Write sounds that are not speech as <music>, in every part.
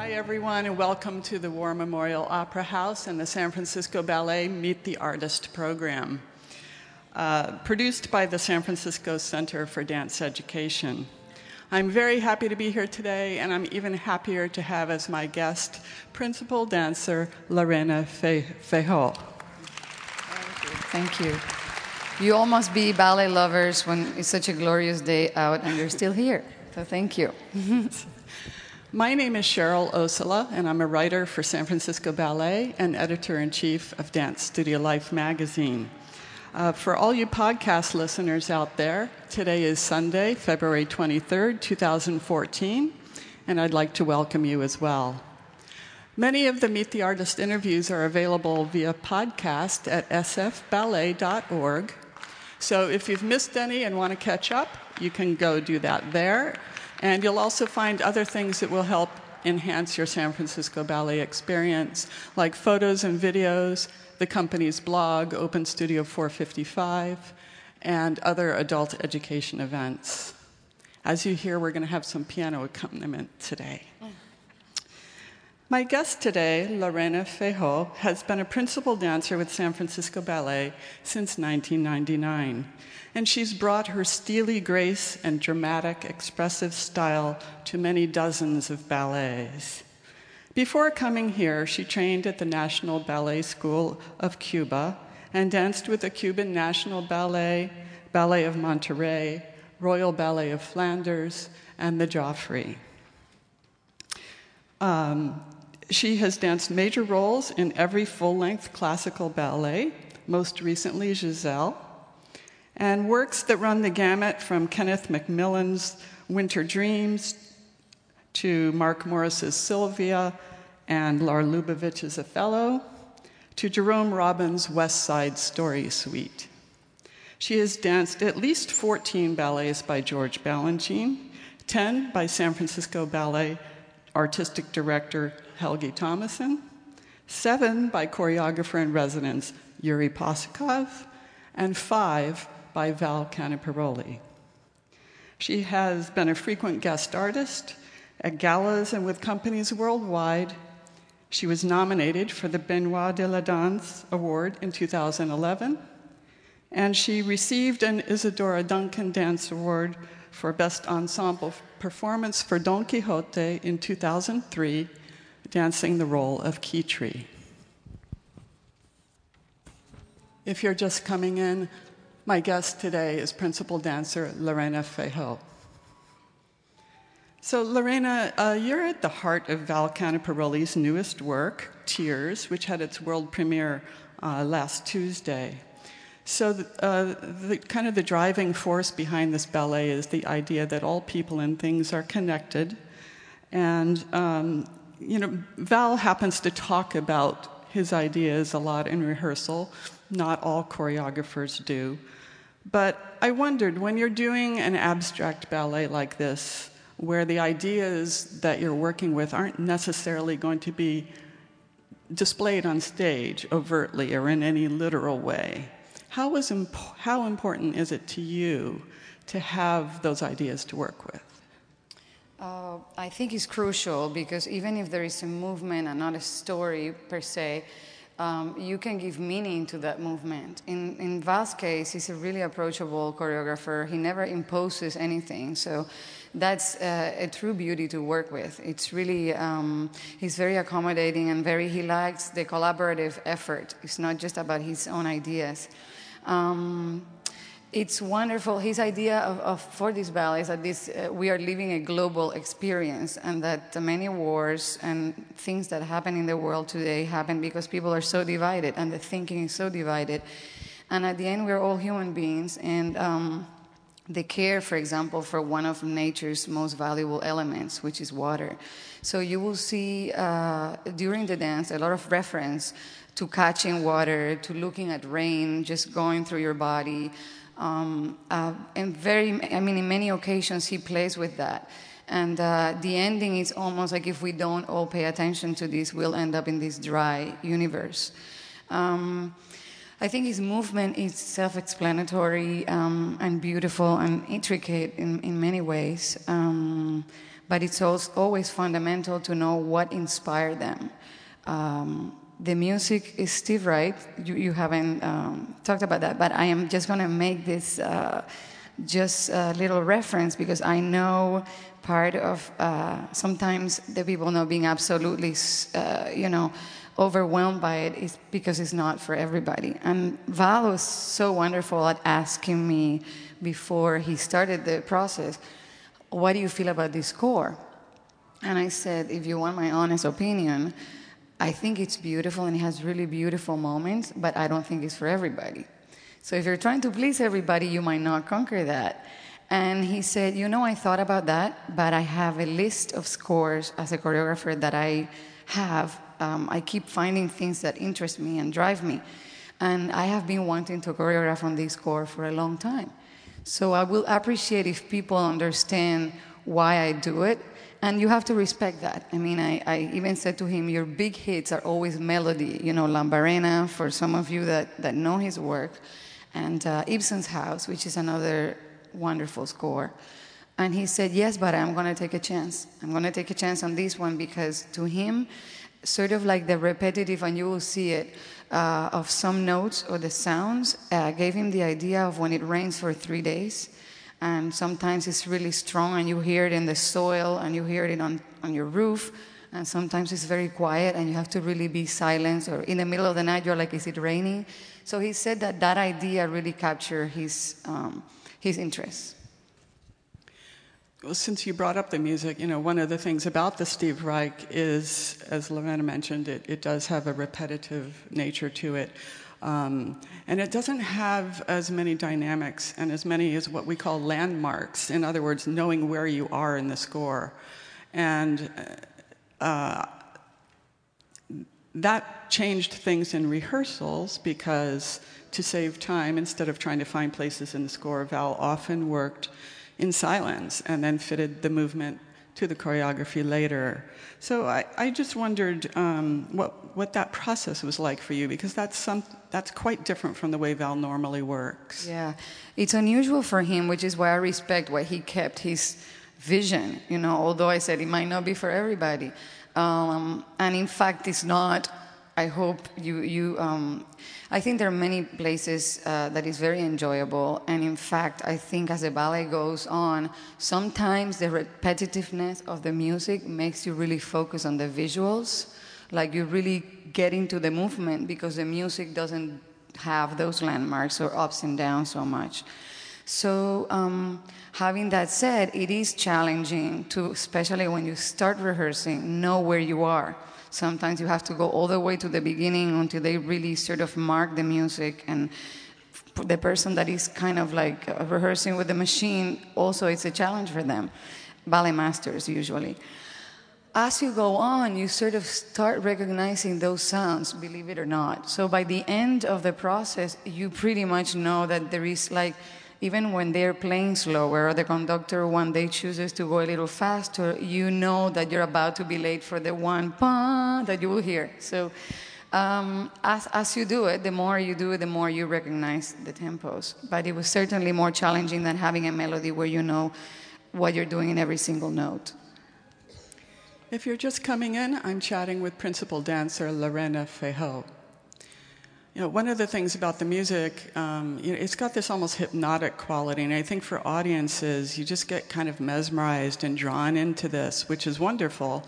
Hi, everyone, and welcome to the War Memorial Opera House and the San Francisco Ballet Meet the Artist program, uh, produced by the San Francisco Center for Dance Education. I'm very happy to be here today, and I'm even happier to have as my guest principal dancer Lorena Feijoo. Thank you. You all must be ballet lovers when it's such a glorious day out and you're still here. So thank you. <laughs> My name is Cheryl Ossola, and I'm a writer for San Francisco Ballet and editor in chief of Dance Studio Life magazine. Uh, for all you podcast listeners out there, today is Sunday, February 23rd, 2014, and I'd like to welcome you as well. Many of the Meet the Artist interviews are available via podcast at sfballet.org. So if you've missed any and want to catch up, you can go do that there. And you'll also find other things that will help enhance your San Francisco Ballet experience, like photos and videos, the company's blog, Open Studio 455, and other adult education events. As you hear, we're going to have some piano accompaniment today. Mm-hmm. My guest today, Lorena Feijoo, has been a principal dancer with San Francisco Ballet since 1999 and she's brought her steely grace and dramatic, expressive style to many dozens of ballets. Before coming here, she trained at the National Ballet School of Cuba and danced with the Cuban National Ballet, Ballet of Monterrey, Royal Ballet of Flanders, and the Joffrey. Um, she has danced major roles in every full length classical ballet, most recently Giselle, and works that run the gamut from Kenneth Macmillan's Winter Dreams to Mark Morris's Sylvia and Lar Lubovitch's Othello to Jerome Robbins' West Side Story Suite. She has danced at least 14 ballets by George Balanchine, 10 by San Francisco Ballet artistic director Helgi Thomasson, seven by choreographer in residence Yuri Possokhov, and five by Val Caniparoli. She has been a frequent guest artist at galas and with companies worldwide. She was nominated for the Benoit de la Danse Award in 2011, and she received an Isadora Duncan Dance Award for Best Ensemble Performance for Don Quixote in 2003, dancing the role of Kitri. If you're just coming in, my guest today is principal dancer Lorena Feijoo. So, Lorena, uh, you're at the heart of Val Caniparoli's newest work, Tears, which had its world premiere uh, last Tuesday. So, uh, the, kind of the driving force behind this ballet is the idea that all people and things are connected. And, um, you know, Val happens to talk about his ideas a lot in rehearsal. Not all choreographers do. But I wondered when you're doing an abstract ballet like this, where the ideas that you're working with aren't necessarily going to be displayed on stage overtly or in any literal way, how, is imp- how important is it to you to have those ideas to work with? Uh, I think it's crucial because even if there is a movement and not a story per se, um, you can give meaning to that movement. In, in Val's case, he's a really approachable choreographer. He never imposes anything. So that's uh, a true beauty to work with. It's really, um, he's very accommodating and very, he likes the collaborative effort. It's not just about his own ideas. Um, it's wonderful. His idea of, of, for this ballet is that this, uh, we are living a global experience, and that many wars and things that happen in the world today happen because people are so divided, and the thinking is so divided. And at the end, we're all human beings, and um, they care, for example, for one of nature's most valuable elements, which is water. So you will see uh, during the dance a lot of reference to catching water, to looking at rain just going through your body. Um, uh, and very, I mean, in many occasions, he plays with that. And uh, the ending is almost like if we don't all pay attention to this, we'll end up in this dry universe. Um, I think his movement is self explanatory um, and beautiful and intricate in, in many ways. Um, but it's always fundamental to know what inspired them. The music is Steve Reich. You, you haven't um, talked about that, but I am just going to make this uh, just a little reference because I know part of uh, sometimes the people not being absolutely, uh, you know, overwhelmed by it is because it's not for everybody. And Val was so wonderful at asking me before he started the process, what do you feel about this score? And I said, if you want my honest opinion, I think it's beautiful and it has really beautiful moments, but I don't think it's for everybody. So if you're trying to please everybody, you might not conquer that. And he said, You know, I thought about that, but I have a list of scores as a choreographer that I have um, I keep finding things that interest me and drive me. And I have been wanting to choreograph on this score for a long time. So I will appreciate if people understand why I do it. And you have to respect that. I mean, I, I even said to him, Your big hits are always melody. You know, Lambarena, for some of you that, that know his work, and uh, Ibsen's House, which is another wonderful score. And he said, Yes, but I'm going to take a chance. I'm going to take a chance on this one because to him, sort of like the repetitive, and you will see it, uh, of some notes or the sounds, uh, gave him the idea of when it rains for three days. And sometimes it's really strong, and you hear it in the soil, and you hear it on, on your roof. And sometimes it's very quiet, and you have to really be silent. Or in the middle of the night, you're like, is it raining? So he said that that idea really captured his, um, his interest. Well, since you brought up the music, you know, one of the things about the Steve Reich is, as Lorena mentioned, it, it does have a repetitive nature to it. Um, and it doesn't have as many dynamics and as many as what we call landmarks. In other words, knowing where you are in the score. And uh, that changed things in rehearsals because to save time, instead of trying to find places in the score, Val often worked in silence and then fitted the movement to the choreography later. So I, I just wondered um, what, what that process was like for you because that's, some, that's quite different from the way Val normally works. Yeah, it's unusual for him, which is why I respect why he kept his vision, you know, although I said it might not be for everybody. Um, and in fact, it's not I hope you, you um, I think there are many places uh, that is very enjoyable. And in fact, I think as the ballet goes on, sometimes the repetitiveness of the music makes you really focus on the visuals. Like you really get into the movement because the music doesn't have those landmarks or ups and downs so much. So, um, having that said, it is challenging to, especially when you start rehearsing, know where you are Sometimes you have to go all the way to the beginning until they really sort of mark the music and the person that is kind of like uh, rehearsing with the machine also it's a challenge for them. Ballet masters usually. As you go on you sort of start recognizing those sounds believe it or not. So by the end of the process you pretty much know that there is like even when they're playing slower or the conductor one day chooses to go a little faster, you know that you're about to be late for the one pa that you will hear. So um, as, as you do it, the more you do it, the more you recognize the tempos. But it was certainly more challenging than having a melody where you know what you're doing in every single note. If you're just coming in, I'm chatting with principal dancer Lorena Feijoo. You know, one of the things about the music, um, you know, it's got this almost hypnotic quality, and I think for audiences, you just get kind of mesmerized and drawn into this, which is wonderful.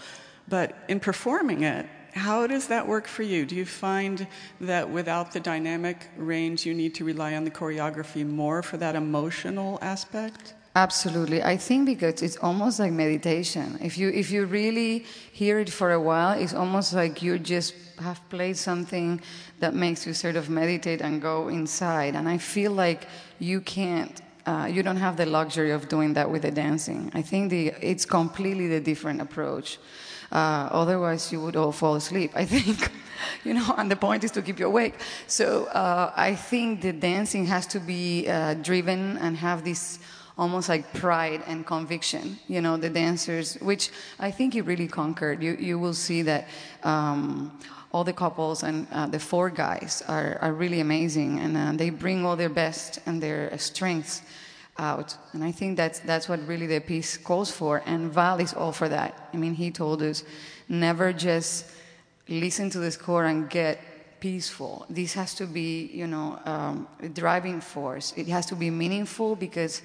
But in performing it, how does that work for you? Do you find that without the dynamic range, you need to rely on the choreography more for that emotional aspect? Absolutely. I think because it's almost like meditation. If you if you really hear it for a while, it's almost like you just have played something that makes you sort of meditate and go inside. And I feel like you can't uh, you don't have the luxury of doing that with the dancing. I think the it's completely the different approach. Uh, otherwise, you would all fall asleep. I think, <laughs> you know, and the point is to keep you awake. So uh, I think the dancing has to be uh, driven and have this almost like pride and conviction. You know, the dancers, which I think he really conquered. You you will see that. Um, all the couples and uh, the four guys are, are really amazing and uh, they bring all their best and their strengths out. And I think that's, that's what really the piece calls for. And Val is all for that. I mean, he told us never just listen to the score and get peaceful. This has to be, you know, um, a driving force. It has to be meaningful because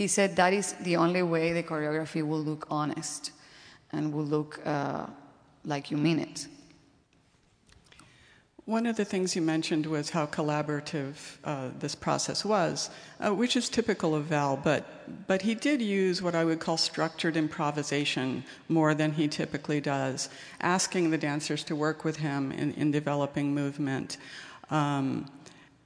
he said that is the only way the choreography will look honest and will look uh, like you mean it. One of the things you mentioned was how collaborative uh, this process was, uh, which is typical of Val, but, but he did use what I would call structured improvisation more than he typically does, asking the dancers to work with him in, in developing movement. Um,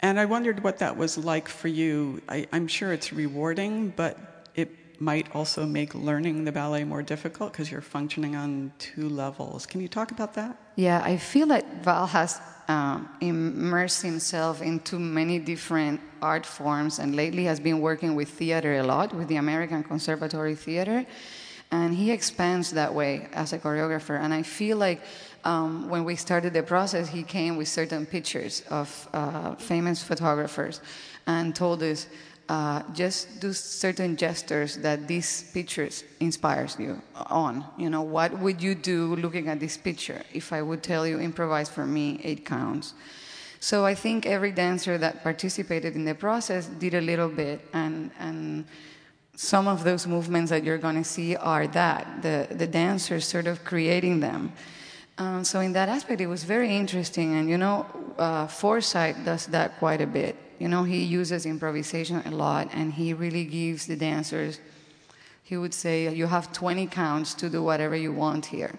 and I wondered what that was like for you. I, I'm sure it's rewarding, but it might also make learning the ballet more difficult because you're functioning on two levels. Can you talk about that? Yeah, I feel that Val has um, immersed himself into many different art forms and lately has been working with theater a lot, with the American Conservatory Theater. And he expands that way as a choreographer. And I feel like um, when we started the process, he came with certain pictures of uh, famous photographers and told us, uh, just do certain gestures that these pictures inspires you on. You know, what would you do looking at this picture if I would tell you improvise for me eight counts? So I think every dancer that participated in the process did a little bit, and and some of those movements that you're going to see are that the the dancers sort of creating them. Um, so in that aspect, it was very interesting, and you know, uh, does that quite a bit. You know, he uses improvisation a lot, and he really gives the dancers. He would say, "You have 20 counts to do whatever you want here,"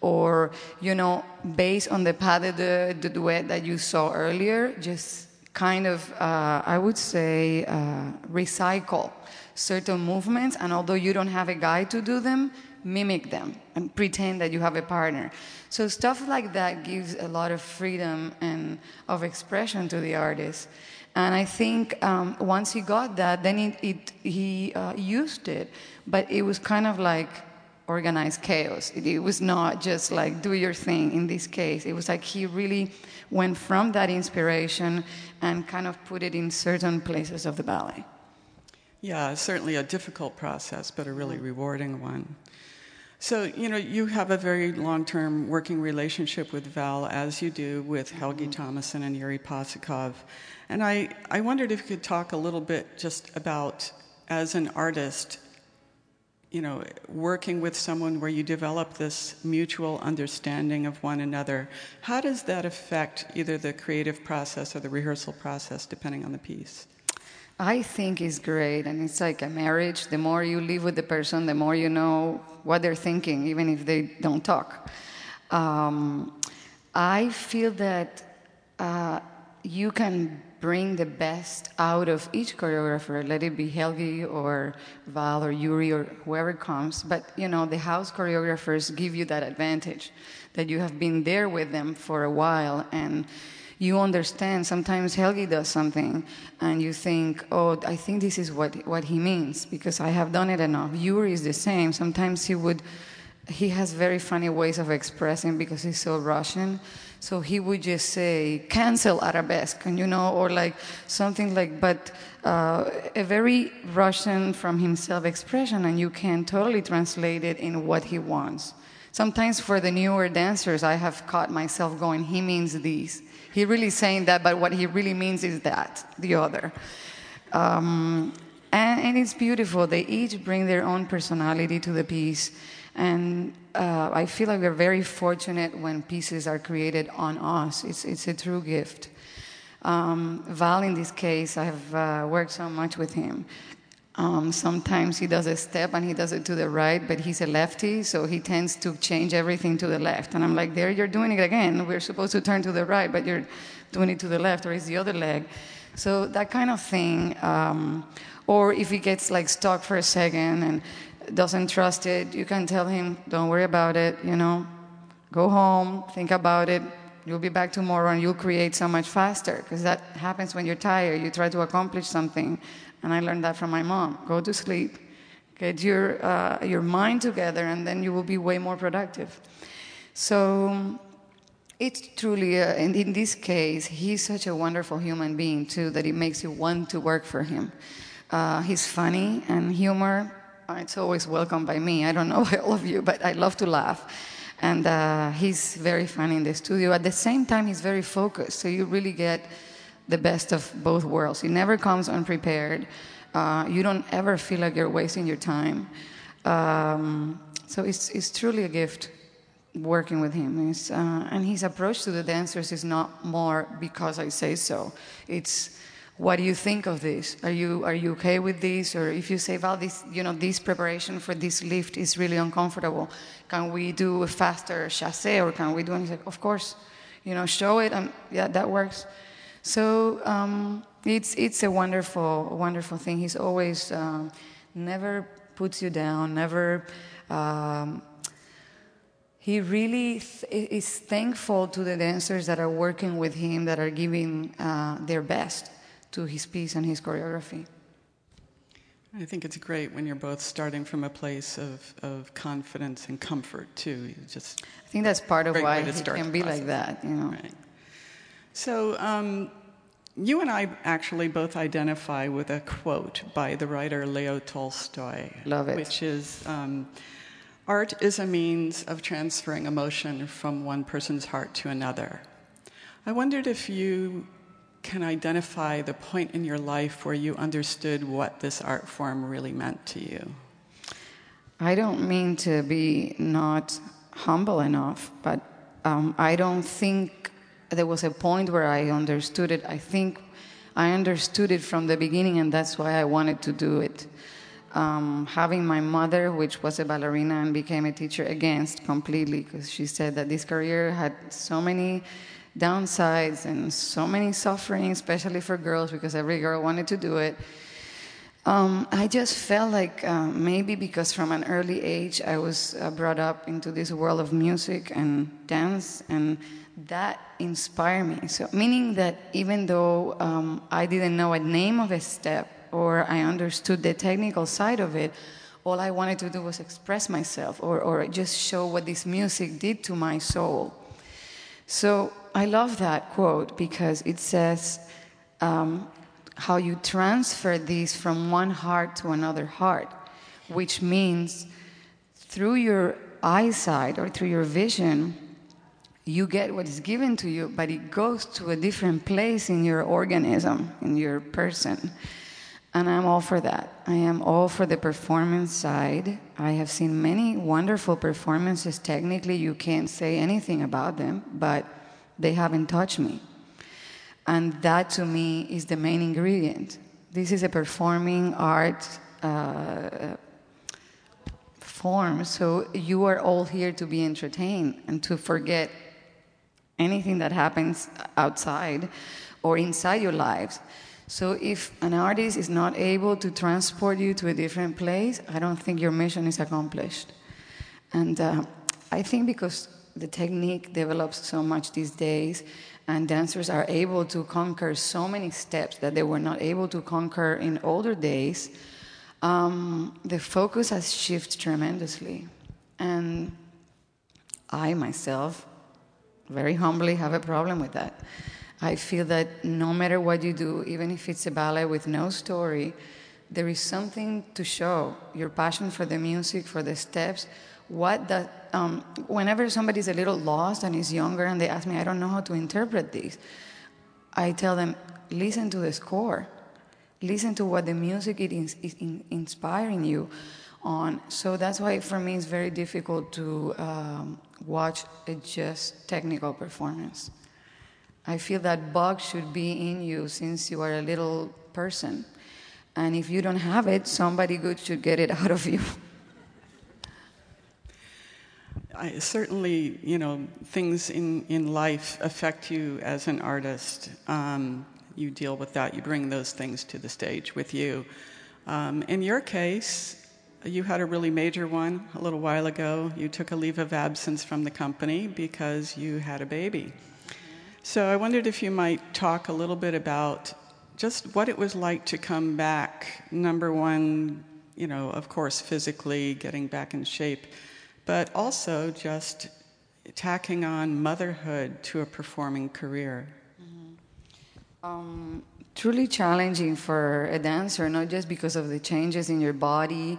or you know, based on the pas de deux, the duet that you saw earlier, just kind of, uh, I would say, uh, recycle certain movements, and although you don't have a guide to do them, mimic them and pretend that you have a partner. So stuff like that gives a lot of freedom and of expression to the artist. And I think um, once he got that, then it, it he uh, used it, but it was kind of like organized chaos. It, it, was not just like do your thing in this case. It was like he really went from that inspiration and kind of put it in certain places of the ballet. Yeah, certainly a difficult process, but a really rewarding one. So, you know, you have a very long term working relationship with Val, as you do with Helgi mm-hmm. Thomasson and Yuri Possokhov. And I, I wondered if you could talk a little bit just about, as an artist, you know, working with someone where you develop this mutual understanding of one another. How does that affect either the creative process or the rehearsal process, depending on the piece? I think it's great, and it's like a marriage. The more you live with the person, the more you know what they're thinking, even if they don't talk. Um, I feel that uh, you can bring the best out of each choreographer, let it be Helgi or Val or Yuri or whoever comes. But you know, the house choreographers give you that advantage that you have been there with them for a while and you understand sometimes Helgi does something and you think, oh, I think this is what, what he means because I have done it enough. Yuri is the same. Sometimes he would, he has very funny ways of expressing because he's so Russian. So he would just say, cancel arabesque, and you know, or like something like, but uh, a very Russian from himself expression, and you can totally translate it in what he wants. Sometimes for the newer dancers, I have caught myself going, he means these. He really saying that, but what he really means is that, the other. Um, and, and, it's beautiful. They each bring their own personality to the piece. And uh, I feel like we're very fortunate when pieces are created on us. It's, it's a true gift. Um, Val, in this case, I have uh, worked so much with him. Um, sometimes he does a step and he does it to the right, but he's a lefty, so he tends to change everything to the left. And I'm like, there, you're doing it again. We're supposed to turn to the right, but you're doing it to the left, or it's the other leg. So that kind of thing. Um, or if he gets like stuck for a second and doesn't trust it, you can tell him, don't worry about it, you know, go home, think about it. You'll be back tomorrow and you'll create so much faster because that happens when you're tired. You try to accomplish something and I learned that from my mom. Go to sleep, get your, uh, your mind together, and then you will be way more productive. So it's truly, uh, and in this case, he's such a wonderful human being too that it makes you want to work for him. Uh, he's funny and humor. uh, It's always welcome by me. I don't <laughs> know all of you, but I love to laugh. And uh, he's very funny in the studio. At the same time, he's very focused. So you really get the best of both worlds. He never comes unprepared. Uh, you don't ever feel like you're wasting your time. Um, so it's, it's truly a gift working with him. Uh, and his approach to the dancers is not more because I say so. It's what do you think of this? Are you are you okay with this? Or if you say, "Well, this you know this preparation for this lift is really uncomfortable. Can we do a faster chassé or can we do?" He's like, "Of course, you know, show it, and yeah, that works." So um, it's it's a wonderful wonderful thing. He's always um, never puts you down, never. Um, he really th- is thankful to the dancers that are working with him, that are giving uh, their best to his piece and his choreography. I think it's great when you're both starting from a place of, of confidence and comfort too. You just I think that's part of why he can be like that, you know. right. So um, you and I actually both identify with a quote by the writer Leo Tolstoy, Love it. which is. Um, Art is a means of transferring emotion from one person's heart to another. I wondered if you can identify the point in your life where you understood what this art form really meant to you. I don't mean to be not humble enough, but um, I don't think there was a point where I understood it. I think I understood it from the beginning, and that's why I wanted to do it. Um, having my mother, which was a ballerina and became a teacher against completely, because she said that this career had so many downsides and so many suffering, especially for girls, because every girl wanted to do it. Um, I just felt like uh, maybe because from an early age I was uh, brought up into this world of music and dance, and that inspired me. So, meaning that even though um, I didn't know a name of a step or I understood the technical side of it, all I wanted to do was express myself or, or just show what this music did to my soul. So I love that quote because it says um, how you transfer these from one heart to another heart, which means through your eyesight or through your vision, you get what is given to you, but it goes to a different place in your organism, in your person. And I'm all for that. I am all for the performance side. I have seen many wonderful performances. Technically, you can't say anything about them, but they haven't touched me. And that to me is the main ingredient. This is a performing art uh, form, so you are all here to be entertained and to forget anything that happens outside or inside your lives. So if an artist is not able to transport you to a different place, I don't think your mission is accomplished. And uh, I think because the technique develops so much these days, and dancers are able to conquer so many steps that they were not able to conquer in older days, um, the focus has shifted tremendously. And I myself, very humbly, have a problem with that. I feel that no matter what you do, even if it's a ballet with no story, there is something to show your passion for the music, for the steps. What that, um, whenever somebody's a little lost and is younger and they ask me, I don't know how to interpret this, I tell them, listen to the score, listen to what the music is, is in, inspiring you on. So that's why for me it's very difficult to um, watch a just technical performance. I feel that bug should be in you since you are a little person. And if you don't have it, somebody good should get it <laughs> out of you. I, certainly, you know, things in, in life affect you as an artist. Um, you deal with that, you bring those things to the stage with you. Um, in your case, you had a really major one a little while ago. You took a leave of absence from the company because you had a baby. So I wondered if you might talk a little bit about just what it was like to come back. Number one, you know, of course, physically getting back in shape, but also just tacking on motherhood to a performing career. Um, truly challenging for a dancer, not just because of the changes in your body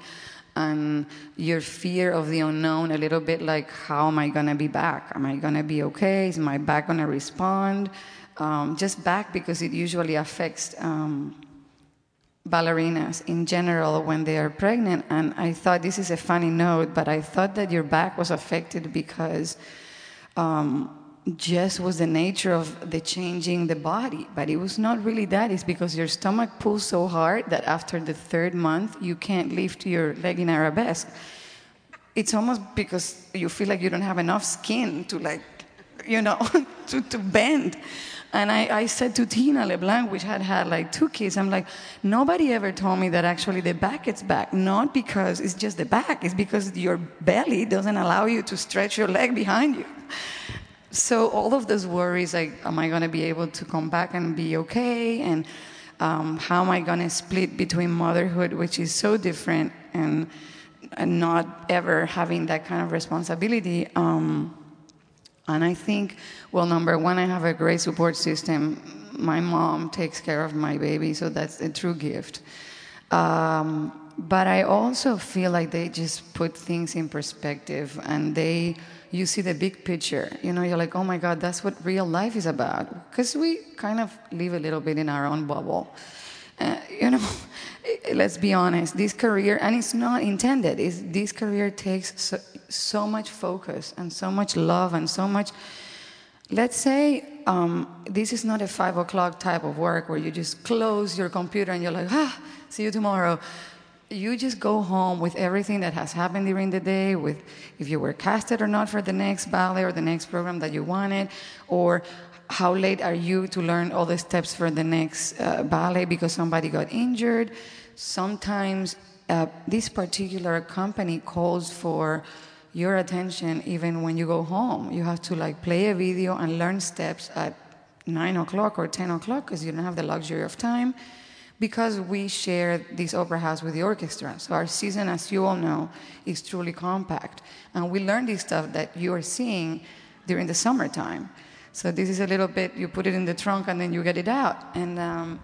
and your fear of the unknown, a little bit like, how am I going to be back? Am I going to be okay? Is my back going to respond? Um, just back because it usually affects um, ballerinas in general when they are pregnant. And I thought this is a funny note, but I thought that your back was affected because um, just was the nature of the changing the body. But it was not really that. It's because your stomach pulls so hard that after the third month, you can't lift your leg in arabesque. It's almost because you feel like you don't have enough skin to like, you know, <laughs> to, to bend. And I, I, said to Tina LeBlanc, which had had like two kids, I'm like, nobody ever told me that actually the back gets back. Not because it's just the back, it's because your belly doesn't allow you to stretch your leg behind you. So all of those worries, like, am I going to be able to come back and be okay? And um, how am I going to split between motherhood, which is so different, and, and not ever having that kind of responsibility? Um, and I think, well, number one, I have a great support system. My mom takes care of my baby, so that's a true gift. Um, but I also feel like they just put things in perspective and they, you see the big picture. You know, you're like, oh my God, that's what real life is about. Because we kind of live a little bit in our own bubble. Uh, you know, <laughs> let's be honest, this career, and it's not intended, is this career takes so, so, much focus and so much love and so much. Let's say um, this is not a five o'clock type of work where you just close your computer and you're like, ah, see you tomorrow. You just go home with everything that has happened during the day, with if you were casted or not for the next ballet or the next program that you wanted, or how late are you to learn all the steps for the next uh, ballet because somebody got injured. Sometimes uh, this particular company calls for your attention even when you go home. You have to like play a video and learn steps at nine o'clock or ten o'clock because you don't have the luxury of time. Because we share this opera house with the orchestra. So our season, as you all know, is truly compact. And we learn this stuff that you are seeing during the summertime. So this is a little bit, you put it in the trunk and then you get it out. And um,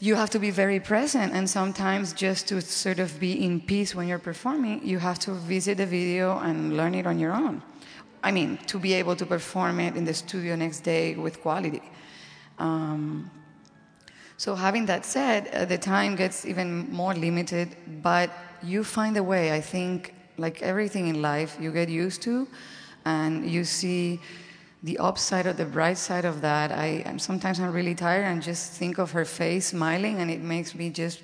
you have to be very present. And sometimes just to sort of be in peace when you're performing, you have to visit the video and learn it on your own. I mean, to be able to perform it in the studio next day with quality. Um, so having that said, uh, the time gets even more limited, but you find a way. I think, like everything in life, you get used to, and you see the upside or the bright side of that, I am sometimes I'm really tired and just think of her face smiling, and it makes me just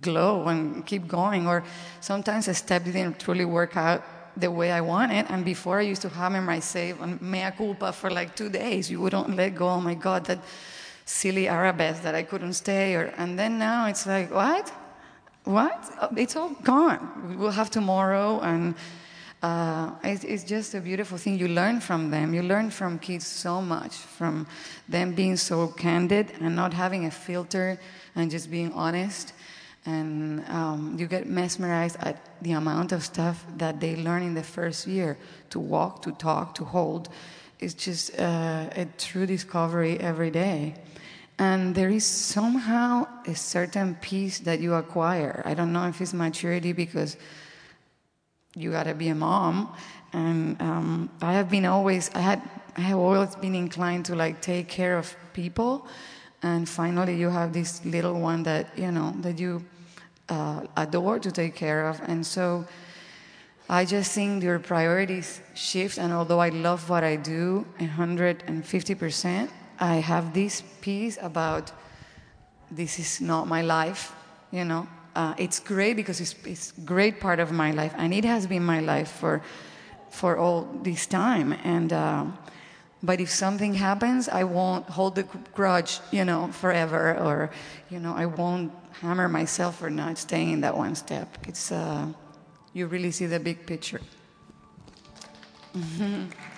glow and keep going. Or sometimes a step didn't truly work out the way I wanted, and before I used to hammer myself on mea culpa for like two days. You wouldn't let go. Oh my God, that silly arabesque that I couldn't stay. Or and then now it's like what? What? It's all gone. We'll have tomorrow and uh, it's, it's, just a beautiful thing. You learn from them. You learn from kids so much, from them being so candid and not having a filter and just being honest. And um, you get mesmerized at the amount of stuff that they learn in the first year to walk, to talk, to hold. It's just uh, a true discovery every day. And there is somehow a certain peace that you acquire. I don't know if it's maturity because you got to be a mom. And um, I have been always, I had, I have always been inclined to like take care of people. And finally, you have this little one that you know that you uh, adore to take care of. And so, I just think your priorities shift. And although I love what I do, 150 percent, I have this piece about this is not my life. You know, uh, it's great because it's, it's great part of my life, and it has been my life for for all this time. And uh, but if something happens, I won't hold the grudge, you know, forever, or you know, I won't hammer myself for not staying in that one step. It's uh, you really see the big picture. Mm-hmm.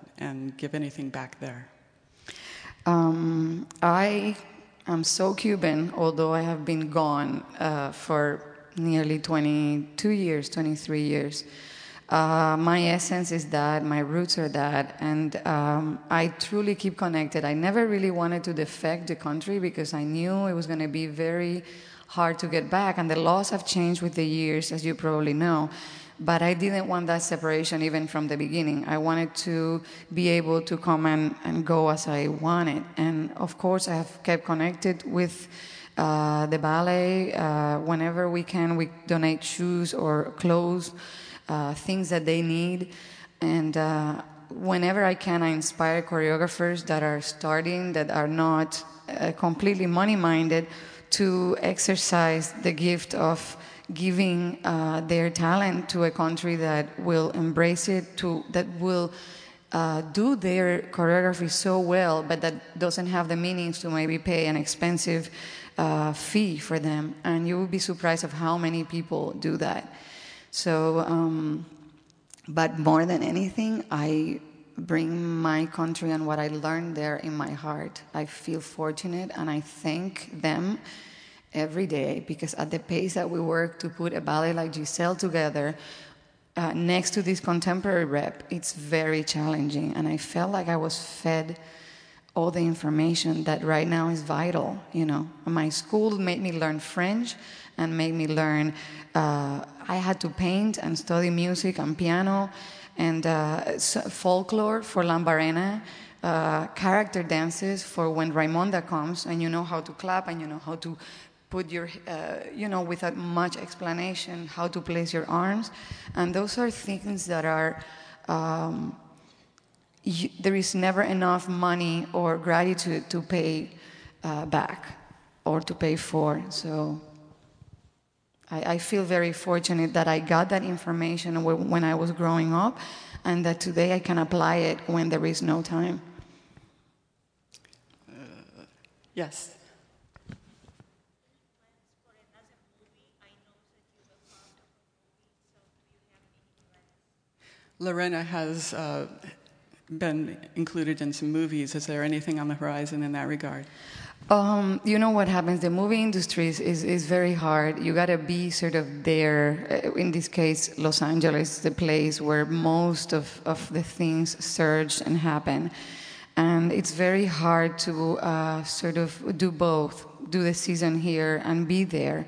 and give anything back there. Um, I am so Cuban, although I have been gone uh, for nearly 22 years, 23 years. Uh, my essence is that, my roots are that, and um, I truly keep connected. I never really wanted to defect the country because I knew it was going to be very hard to get back, and the laws have changed with the years, as you probably know. But I didn't want that separation even from the beginning. I wanted to be able to come and, and go as I wanted. And of course, I have kept connected with uh, the ballet. Uh, whenever we can, we donate shoes or clothes, uh, things that they need. And uh, whenever I can, I inspire choreographers that are starting, that are not uh, completely money minded, to exercise the gift of giving uh, their talent to a country that will embrace it, to that will uh, do their choreography so well, but that doesn't have the means to maybe pay an expensive uh, fee for them. And you will be surprised of how many people do that. So, um, but more than anything, I bring my country and what I learned there in my heart. I feel fortunate, and I thank them every day because at the pace that we work to put a ballet like Giselle together uh, next to this contemporary rep, it's very challenging. And I felt like I was fed all the information that right now is vital. You know, my school made me learn French and made me learn. Uh, I had to paint and study music and piano and uh, folklore for Lambarena. Uh, character dances for when Raymonda comes and you know how to clap and you know how to put your, uh, you know, without much explanation, how to place your arms. And those are things that are, um, you, there is never enough money or gratitude to pay uh, back or to pay for. So I, I, feel very fortunate that I got that information when I was growing up and that today I can apply it when there is no time. Uh, yes. Lorena has uh, been included in some movies. Is there anything on the horizon in that regard? Um, you know what happens? The movie industry is, is, is very hard. You gotta be sort of there. Uh, in this case, Los Angeles, the place where most of, of the things surge and happen. And it's very hard to uh, sort of do both, do the season here and be there.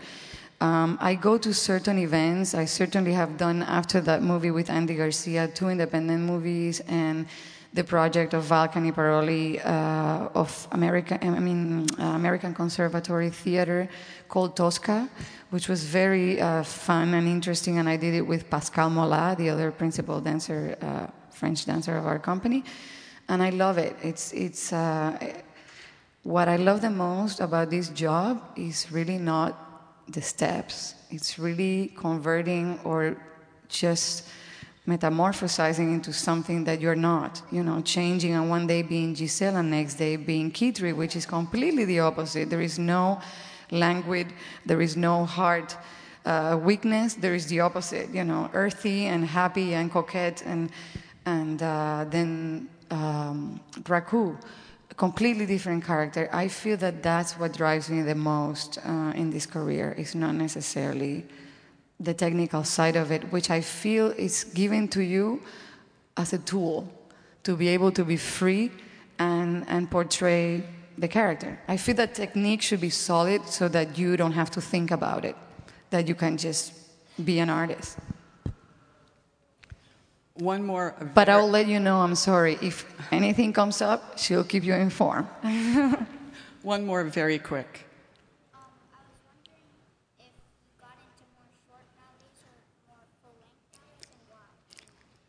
Um, I go to certain events. I certainly have done after that movie with Andy Garcia two independent movies and the project of Val Caniparoli uh, of America, I mean uh, American Conservatory Theater called Tosca, which was very uh, fun and interesting. And I did it with Pascal Molat, the other principal dancer, uh, French dancer of our company, and I love it. It's it's uh, what I love the most about this job is really not the steps. It's really converting or just metamorphosizing into something that you're not, you know, changing and one day being Giselle and next day being Kitri, which is completely the opposite. There is no languid, there is no heart uh, weakness, there is the opposite, you know, earthy and happy and coquette and, and uh, then um, completely different character. I feel that that's what drives me the most uh, in this career. It's not necessarily the technical side of it, which I feel is given to you as a tool to be able to be free and, and portray the character. I feel that technique should be solid so that you don't have to think about it, that you can just be an artist. One more. But I'll let you know, I'm sorry. If anything comes up, she'll keep you informed. <laughs> One more, very quick.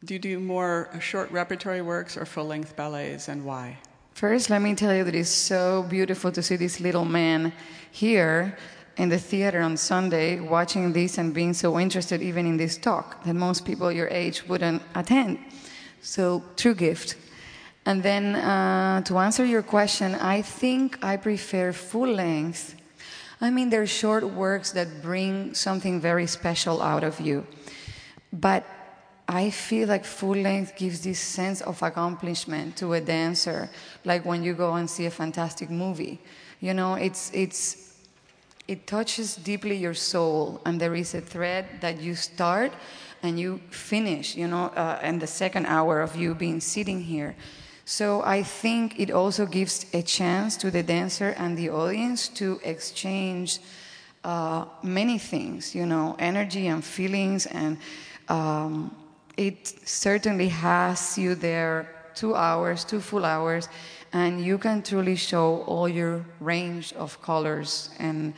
Do you do more short repertory works or full length ballets and why? First, let me tell you that it's so beautiful to see this little man here in the theater on Sunday watching this and being so interested even in this talk that most people your age wouldn't attend. So, true gift. And then uh, to answer your question, I think I prefer full length I mean, they're short works that bring something very special out of you. But I feel like full length gives this sense of accomplishment to a dancer, like when you go and see a fantastic movie. You know, it's, it's, it touches deeply your soul, and there is a thread that you start and you finish, you know, uh, in the second hour of you being sitting here. So I think it also gives a chance to the dancer and the audience to exchange uh, many things, you know, energy and feelings, and um, it certainly has you there two hours, two full hours, and you can truly show all your range of colors. And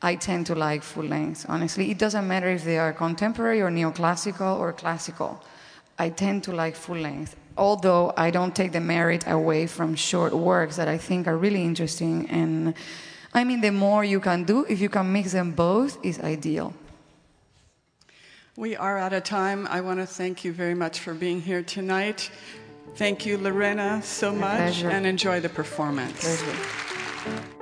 I tend to like full length, honestly. It doesn't matter if they are contemporary or neoclassical or classical. I tend to like full length although I don't take the merit away from short works that I think are really interesting. And I mean, the more you can do, if you can mix them both, is ideal. We are out of time. I want to thank you very much for being here tonight. Thank you, Lorena, so much, and enjoy the performance. Pleasure.